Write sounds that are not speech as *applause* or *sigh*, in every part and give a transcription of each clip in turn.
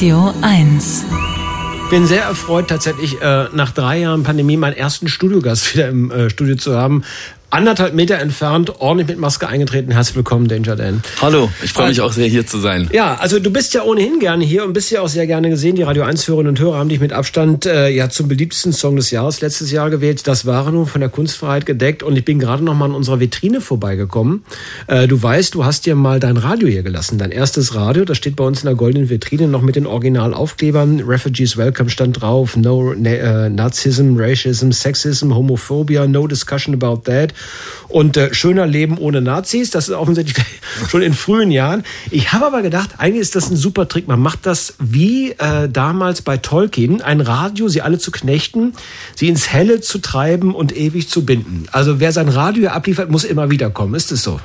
Radio 1 bin sehr erfreut, tatsächlich äh, nach drei Jahren Pandemie meinen ersten Studiogast wieder im äh, Studio zu haben anderthalb Meter entfernt, ordentlich mit Maske eingetreten. Herzlich willkommen, Danger Dan. Hallo, ich freue mich auch sehr, hier zu sein. Ja, also du bist ja ohnehin gerne hier und bist ja auch sehr gerne gesehen. Die Radio 1-Hörerinnen und Hörer haben dich mit Abstand äh, ja zum beliebtesten Song des Jahres letztes Jahr gewählt. Das war nun von der Kunstfreiheit gedeckt und ich bin gerade noch mal an unserer Vitrine vorbeigekommen. Äh, du weißt, du hast dir mal dein Radio hier gelassen, dein erstes Radio. Das steht bei uns in der goldenen Vitrine noch mit den Originalaufklebern. Refugees Welcome stand drauf. No äh, Nazism, Racism, Sexism, Homophobia, no discussion about that. Und äh, schöner Leben ohne Nazis, das ist offensichtlich *laughs* schon in frühen Jahren. Ich habe aber gedacht, eigentlich ist das ein super Trick. Man macht das wie äh, damals bei Tolkien, ein Radio, sie alle zu knechten, sie ins Helle zu treiben und ewig zu binden. Also wer sein Radio abliefert, muss immer wiederkommen. Ist es so?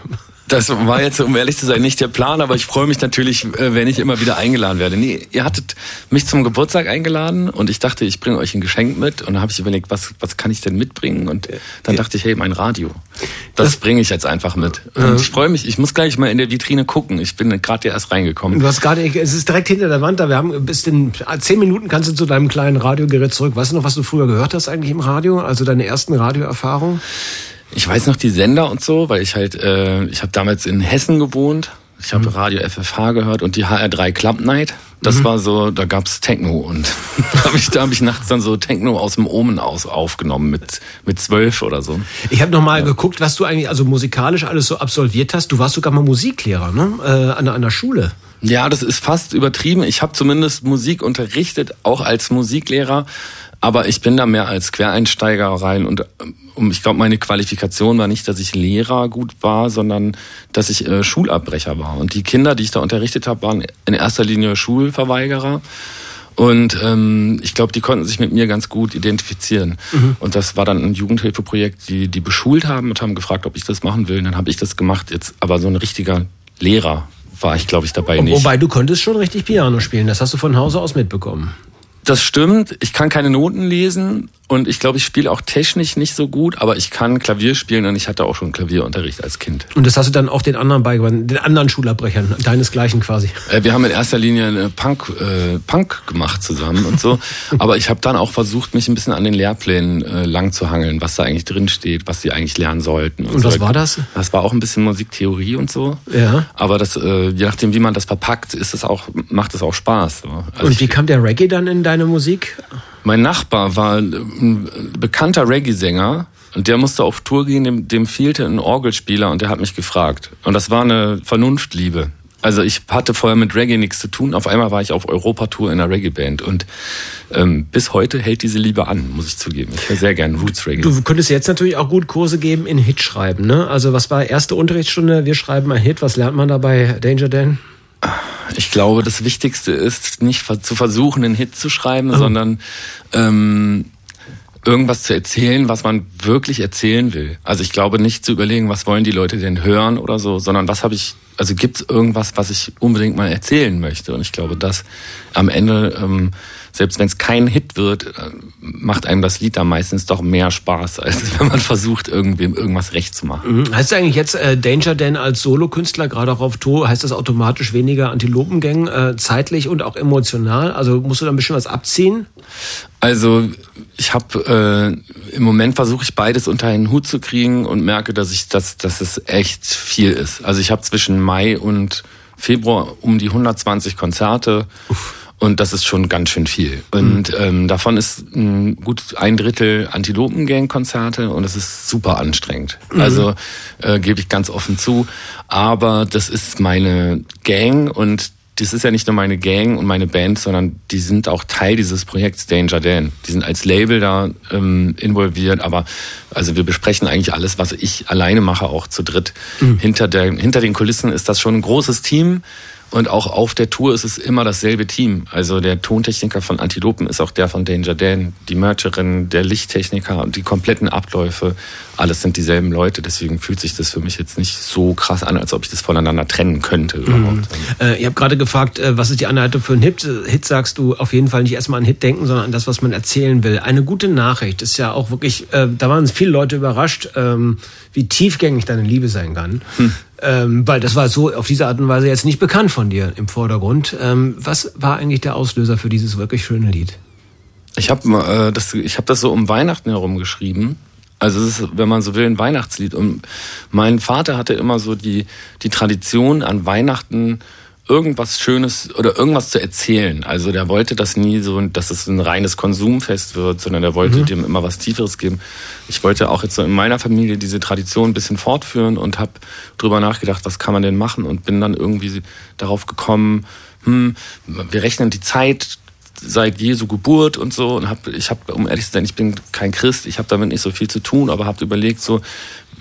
Das war jetzt, um ehrlich zu sein, nicht der Plan, aber ich freue mich natürlich, äh, wenn ich immer wieder eingeladen werde. Nee, ihr hattet mich zum Geburtstag eingeladen und ich dachte, ich bringe euch ein Geschenk mit und dann habe ich überlegt, was, was kann ich denn mitbringen? Und dann dachte ich, hey, mein Radio. Das, das bringe ich jetzt einfach mit. Und ich freue mich, ich muss gleich mal in der Vitrine gucken. Ich bin gerade erst reingekommen. Du hast gerade, es ist direkt hinter der Wand da. Wir haben bis in zehn Minuten kannst du zu deinem kleinen Radiogerät zurück. Weißt du noch, was du früher gehört hast eigentlich im Radio? Also deine ersten Radioerfahrungen? Ich weiß noch die Sender und so, weil ich halt, äh, ich habe damals in Hessen gewohnt. Ich habe mhm. Radio FFH gehört und die HR3 Club Night. Das mhm. war so, da gab's Techno und *laughs* da habe ich, da hab ich nachts dann so Techno aus dem Omen aus aufgenommen mit mit zwölf oder so. Ich habe noch mal ja. geguckt, was du eigentlich also musikalisch alles so absolviert hast. Du warst sogar mal Musiklehrer, ne? Äh, an, an der Schule. Ja, das ist fast übertrieben. Ich habe zumindest Musik unterrichtet, auch als Musiklehrer. Aber ich bin da mehr als Quereinsteiger rein und um, ich glaube, meine Qualifikation war nicht, dass ich Lehrer gut war, sondern dass ich äh, Schulabbrecher war. Und die Kinder, die ich da unterrichtet habe, waren in erster Linie Schulverweigerer. Und ähm, ich glaube, die konnten sich mit mir ganz gut identifizieren. Mhm. Und das war dann ein Jugendhilfeprojekt, die die beschult haben und haben gefragt, ob ich das machen will. Und dann habe ich das gemacht. Jetzt aber so ein richtiger Lehrer war ich, glaube ich, dabei nicht. Wobei du konntest schon richtig Piano spielen. Das hast du von Hause aus mitbekommen. Das stimmt. Ich kann keine Noten lesen und ich glaube, ich spiele auch technisch nicht so gut, aber ich kann Klavier spielen und ich hatte auch schon Klavierunterricht als Kind. Und das hast du dann auch den anderen beigebracht, den anderen Schulabbrechern, deinesgleichen quasi? Äh, wir haben in erster Linie Punk, äh, Punk gemacht zusammen und so. *laughs* aber ich habe dann auch versucht, mich ein bisschen an den Lehrplänen äh, lang zu hangeln, was da eigentlich drin steht, was sie eigentlich lernen sollten. Und, und was war das? Das war auch ein bisschen Musiktheorie und so. Ja. Aber das, äh, je nachdem, wie man das verpackt, ist es auch, macht es auch Spaß. So. Also und wie kam der Reggae dann in deine Musik? Mein Nachbar war ein bekannter Reggae-Sänger und der musste auf Tour gehen, dem, dem fehlte ein Orgelspieler und der hat mich gefragt. Und das war eine Vernunftliebe. Also ich hatte vorher mit Reggae nichts zu tun. Auf einmal war ich auf Europatour in einer Reggae-Band und ähm, bis heute hält diese Liebe an, muss ich zugeben. Ich höre sehr gerne Roots Reggae. Du könntest jetzt natürlich auch gut Kurse geben in Hitschreiben. Ne? Also was war erste Unterrichtsstunde? Wir schreiben ein Hit. Was lernt man dabei, Danger Dan? Ich glaube, das Wichtigste ist nicht zu versuchen, einen Hit zu schreiben, oh. sondern ähm, irgendwas zu erzählen, was man wirklich erzählen will. Also ich glaube nicht zu überlegen, was wollen die Leute denn hören oder so, sondern was habe ich, also gibt es irgendwas, was ich unbedingt mal erzählen möchte. Und ich glaube, dass am Ende ähm, selbst wenn es kein Hit wird, äh, macht einem das Lied da meistens doch mehr Spaß, *laughs* als wenn man versucht, irgendwem irgendwas recht zu machen. Mhm. Heißt eigentlich jetzt äh, Danger Dan als Solokünstler, gerade auch auf Tour, heißt das automatisch weniger Antilopengang, äh, zeitlich und auch emotional? Also musst du da ein bisschen was abziehen? Also ich habe äh, im Moment versuche ich beides unter einen Hut zu kriegen und merke, dass ich dass, dass es echt viel ist. Also ich habe zwischen Mai und Februar um die 120 Konzerte. Uff und das ist schon ganz schön viel. Und mhm. ähm, davon ist ein, gut ein Drittel Antilopengang-Konzerte und das ist super anstrengend. Mhm. Also äh, gebe ich ganz offen zu. Aber das ist meine Gang und das ist ja nicht nur meine Gang und meine Band, sondern die sind auch Teil dieses Projekts Danger Dan. Die sind als Label da ähm, involviert, aber also wir besprechen eigentlich alles, was ich alleine mache, auch zu dritt. Mhm. Hinter, der, hinter den Kulissen ist das schon ein großes Team. Und auch auf der Tour ist es immer dasselbe Team. Also der Tontechniker von Antilopen ist auch der von Danger Dan, die Mercherin, der Lichttechniker und die kompletten Abläufe. Alles sind dieselben Leute, deswegen fühlt sich das für mich jetzt nicht so krass an, als ob ich das voneinander trennen könnte. Mhm. Äh, ich habe gerade gefragt, äh, was ist die Anleitung für einen Hit? Äh, Hit sagst du auf jeden Fall nicht erstmal an Hit denken, sondern an das, was man erzählen will. Eine gute Nachricht ist ja auch wirklich, äh, da waren viele Leute überrascht, ähm, wie tiefgängig deine Liebe sein kann. Hm. Ähm, weil das war so auf diese Art und Weise jetzt nicht bekannt von dir im Vordergrund. Ähm, was war eigentlich der Auslöser für dieses wirklich schöne Lied? Ich habe äh, das, ich hab das so um Weihnachten herum geschrieben. Also es ist, wenn man so will, ein Weihnachtslied. Und mein Vater hatte immer so die, die Tradition an Weihnachten irgendwas Schönes oder irgendwas zu erzählen. Also der wollte das nie so, dass es ein reines Konsumfest wird, sondern der wollte mhm. dem immer was Tieferes geben. Ich wollte auch jetzt so in meiner Familie diese Tradition ein bisschen fortführen und habe drüber nachgedacht, was kann man denn machen und bin dann irgendwie darauf gekommen, hm, wir rechnen die Zeit seit Jesu Geburt und so und hab, ich habe um ehrlich zu sein ich bin kein Christ ich habe damit nicht so viel zu tun aber habe überlegt so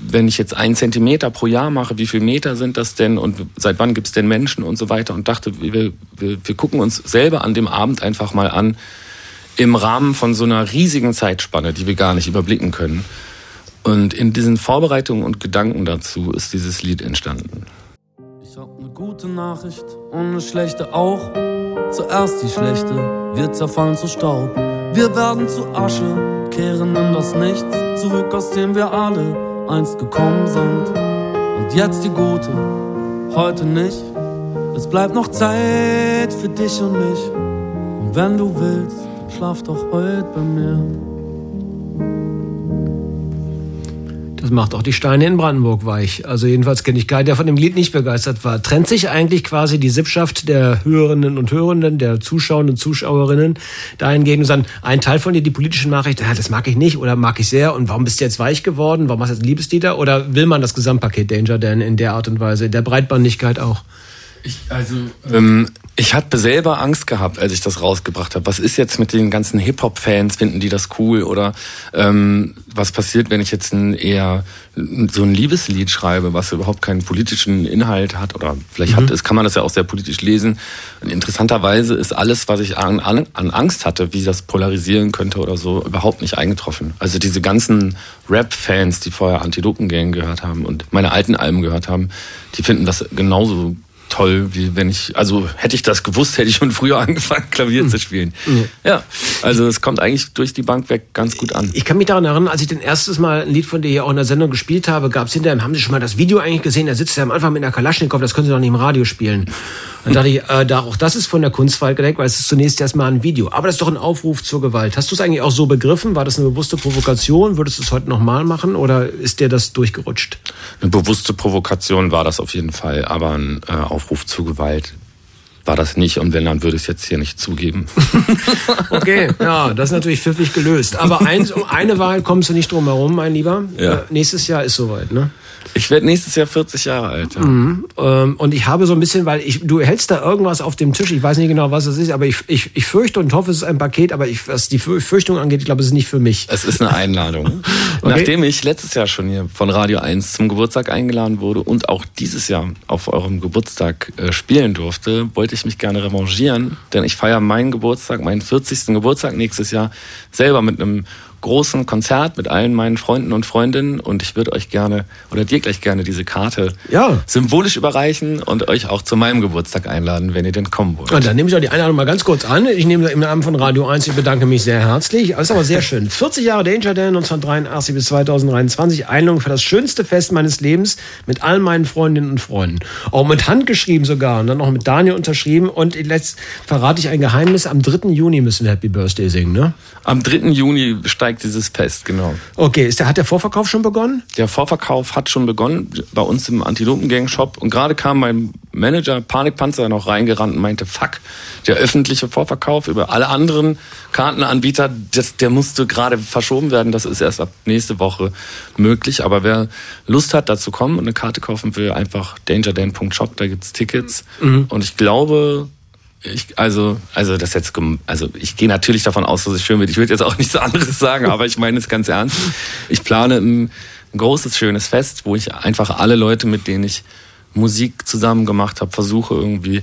wenn ich jetzt einen Zentimeter pro Jahr mache wie viel Meter sind das denn und seit wann gibt es denn Menschen und so weiter? Und dachte wir, wir, wir gucken uns selber an dem Abend einfach mal an im Rahmen von so einer riesigen Zeitspanne die wir gar nicht überblicken können. Und in diesen Vorbereitungen und Gedanken dazu ist dieses Lied entstanden. Ich habe eine gute Nachricht und eine schlechte auch Zuerst die schlechte, wir zerfallen zu Staub. Wir werden zu Asche, kehren in das Nichts zurück, aus dem wir alle einst gekommen sind. Und jetzt die gute, heute nicht. Es bleibt noch Zeit für dich und mich. Und wenn du willst, schlaf doch heute bei mir. Das macht auch die Steine in Brandenburg weich. Also jedenfalls kenne ich keinen, der von dem Lied nicht begeistert war. Trennt sich eigentlich quasi die Sippschaft der Hörenden und Hörenden, der Zuschauerinnen und Zuschauerinnen dahingehend und sagen, ein Teil von dir, die politische Nachricht, ja, das mag ich nicht oder mag ich sehr und warum bist du jetzt weich geworden? Warum hast du jetzt Liebeslieder? Oder will man das Gesamtpaket Danger denn in der Art und Weise, in der Breitbandigkeit auch? Ich, also, ähm, ich hatte selber Angst gehabt, als ich das rausgebracht habe. Was ist jetzt mit den ganzen Hip-Hop-Fans? Finden die das cool? Oder ähm, was passiert, wenn ich jetzt ein eher so ein Liebeslied schreibe, was überhaupt keinen politischen Inhalt hat? Oder vielleicht mhm. hat es, kann man das ja auch sehr politisch lesen. Und interessanterweise ist alles, was ich an, an, an Angst hatte, wie das polarisieren könnte oder so, überhaupt nicht eingetroffen. Also diese ganzen Rap-Fans, die vorher Antilopen-Gang gehört haben und meine alten Alben gehört haben, die finden das genauso toll, wie wenn ich, also hätte ich das gewusst, hätte ich schon früher *laughs* angefangen, Klavier zu spielen. Mhm. Ja, also es kommt eigentlich durch die Bank weg ganz gut an. Ich kann mich daran erinnern, als ich den erstes Mal ein Lied von dir hier auch in der Sendung gespielt habe, gab es hinterher, haben Sie schon mal das Video eigentlich gesehen? Da sitzt er am Anfang mit einer Kalaschnikow, das können Sie doch nicht im Radio spielen. Dann dachte ich, äh, da, auch das ist von der Kunstfreiheit gedeckt, weil es ist zunächst erstmal ein Video. Aber das ist doch ein Aufruf zur Gewalt. Hast du es eigentlich auch so begriffen? War das eine bewusste Provokation? Würdest du es heute nochmal machen oder ist dir das durchgerutscht? Eine bewusste Provokation war das auf jeden Fall, aber ein äh, Aufruf zur Gewalt war das nicht und wenn, dann würde ich es jetzt hier nicht zugeben. *laughs* okay, ja, das ist natürlich pfiffig gelöst. Aber eins, um eine Wahl kommst du nicht drum herum, mein Lieber. Ja. Äh, nächstes Jahr ist soweit, ne? Ich werde nächstes Jahr 40 Jahre alt. Ja. Mhm. Ähm, und ich habe so ein bisschen, weil ich, du hältst da irgendwas auf dem Tisch, ich weiß nicht genau, was es ist, aber ich, ich, ich fürchte und hoffe, es ist ein Paket, aber ich, was die Fürchtung angeht, ich glaube, es ist nicht für mich. Es ist eine Einladung. *laughs* okay. Nachdem ich letztes Jahr schon hier von Radio 1 zum Geburtstag eingeladen wurde und auch dieses Jahr auf eurem Geburtstag äh, spielen durfte, wollte ich mich gerne revanchieren, denn ich feiere meinen Geburtstag, meinen 40. Geburtstag nächstes Jahr selber mit einem großen Konzert mit allen meinen Freunden und Freundinnen und ich würde euch gerne oder dir gleich gerne diese Karte ja. symbolisch überreichen und euch auch zu meinem Geburtstag einladen, wenn ihr denn kommen wollt. Und dann nehme ich auch die Einladung mal ganz kurz an. Ich nehme im Namen von Radio 1, ich bedanke mich sehr herzlich. Das ist aber sehr schön. 40 Jahre Danger Dan 1983 bis 2023. Einladung für das schönste Fest meines Lebens mit allen meinen Freundinnen und Freunden. Auch mit Hand geschrieben sogar und dann noch mit Daniel unterschrieben. Und jetzt verrate ich ein Geheimnis. Am 3. Juni müssen wir Happy Birthday singen, ne? Am 3. Juni steigt zeigt dieses Fest, genau. Okay, ist der, hat der Vorverkauf schon begonnen? Der Vorverkauf hat schon begonnen bei uns im Antilopen-Gang-Shop. Und gerade kam mein Manager Panikpanzer noch reingerannt und meinte, fuck, der öffentliche Vorverkauf über alle anderen Kartenanbieter, das, der musste gerade verschoben werden. Das ist erst ab nächste Woche möglich. Aber wer Lust hat, dazu kommen und eine Karte kaufen will, einfach dangerdan.shop, da gibt's Tickets. Mhm. Und ich glaube, ich, also, also das jetzt, also ich gehe natürlich davon aus, dass es schön wird. Ich würde jetzt auch nichts *laughs* anderes sagen, aber ich meine es ganz ernst. Ich plane ein, ein großes, schönes Fest, wo ich einfach alle Leute, mit denen ich Musik zusammen gemacht habe, versuche irgendwie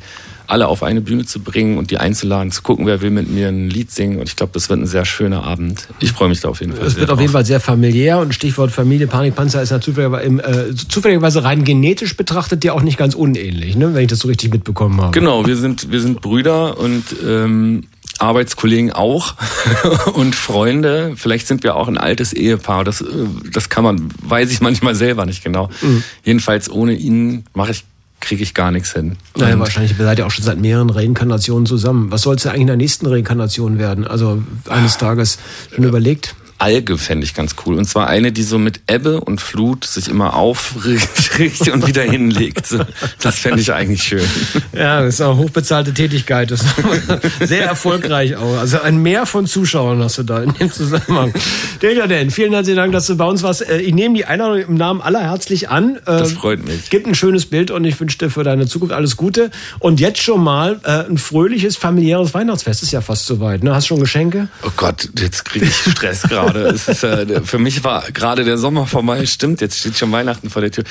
alle auf eine Bühne zu bringen und die einzuladen, zu gucken, wer will mit mir ein Lied singen. Und ich glaube, das wird ein sehr schöner Abend. Ich freue mich da auf jeden Fall. Es wird auf jeden Fall sehr familiär und Stichwort Familie Panikpanzer ist natürlich äh, zufälligerweise rein genetisch betrachtet ja auch nicht ganz unähnlich, ne? wenn ich das so richtig mitbekommen habe. Genau, wir sind, wir sind Brüder und ähm, Arbeitskollegen auch *laughs* und Freunde. Vielleicht sind wir auch ein altes Ehepaar. Das, äh, das kann man, weiß ich manchmal selber nicht genau. Mhm. Jedenfalls ohne ihn mache ich kriege ich gar nichts hin. Naja, wahrscheinlich seid ihr auch schon seit mehreren Reinkarnationen zusammen. Was soll es eigentlich in der nächsten Reinkarnation werden? Also eines Tages schon überlegt? Alge fände ich ganz cool. Und zwar eine, die so mit Ebbe und Flut sich immer aufrichtet und wieder hinlegt. Das fände ich eigentlich schön. Ja, das ist eine hochbezahlte Tätigkeit. Das ist sehr erfolgreich auch. Also ein Mehr von Zuschauern hast du da in dem Zusammenhang. Deja denn, vielen herzlichen Dank, dass du bei uns warst. Äh, ich nehme die Einladung im Namen aller herzlich an. Das ähm, freut mich. Gibt ein schönes Bild und ich wünsche dir für deine Zukunft alles Gute. Und jetzt schon mal äh, ein fröhliches, familiäres Weihnachtsfest. Ist ja fast soweit. Ne? Hast du schon Geschenke? Oh Gott, jetzt kriege ich Stress gerade gerade. Es ist, äh, für mich war gerade der Sommer vorbei. Stimmt, jetzt steht schon Weihnachten vor der Tür.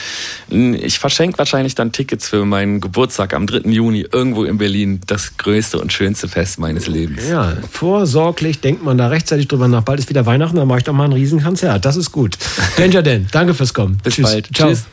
Ich verschenke wahrscheinlich dann Tickets für meinen Geburtstag am 3. Juni irgendwo in Berlin. Das größte und schönste Fest meines Lebens. Ja, vorsorglich denkt man da rechtzeitig drüber nach. Bald ist wieder Weihnachten, dann mache ich doch mal ein Riesenkonzert. Das ist gut. Danger Dan, danke fürs Kommen. Bis Tschüss. bald. Ciao. Tschüss.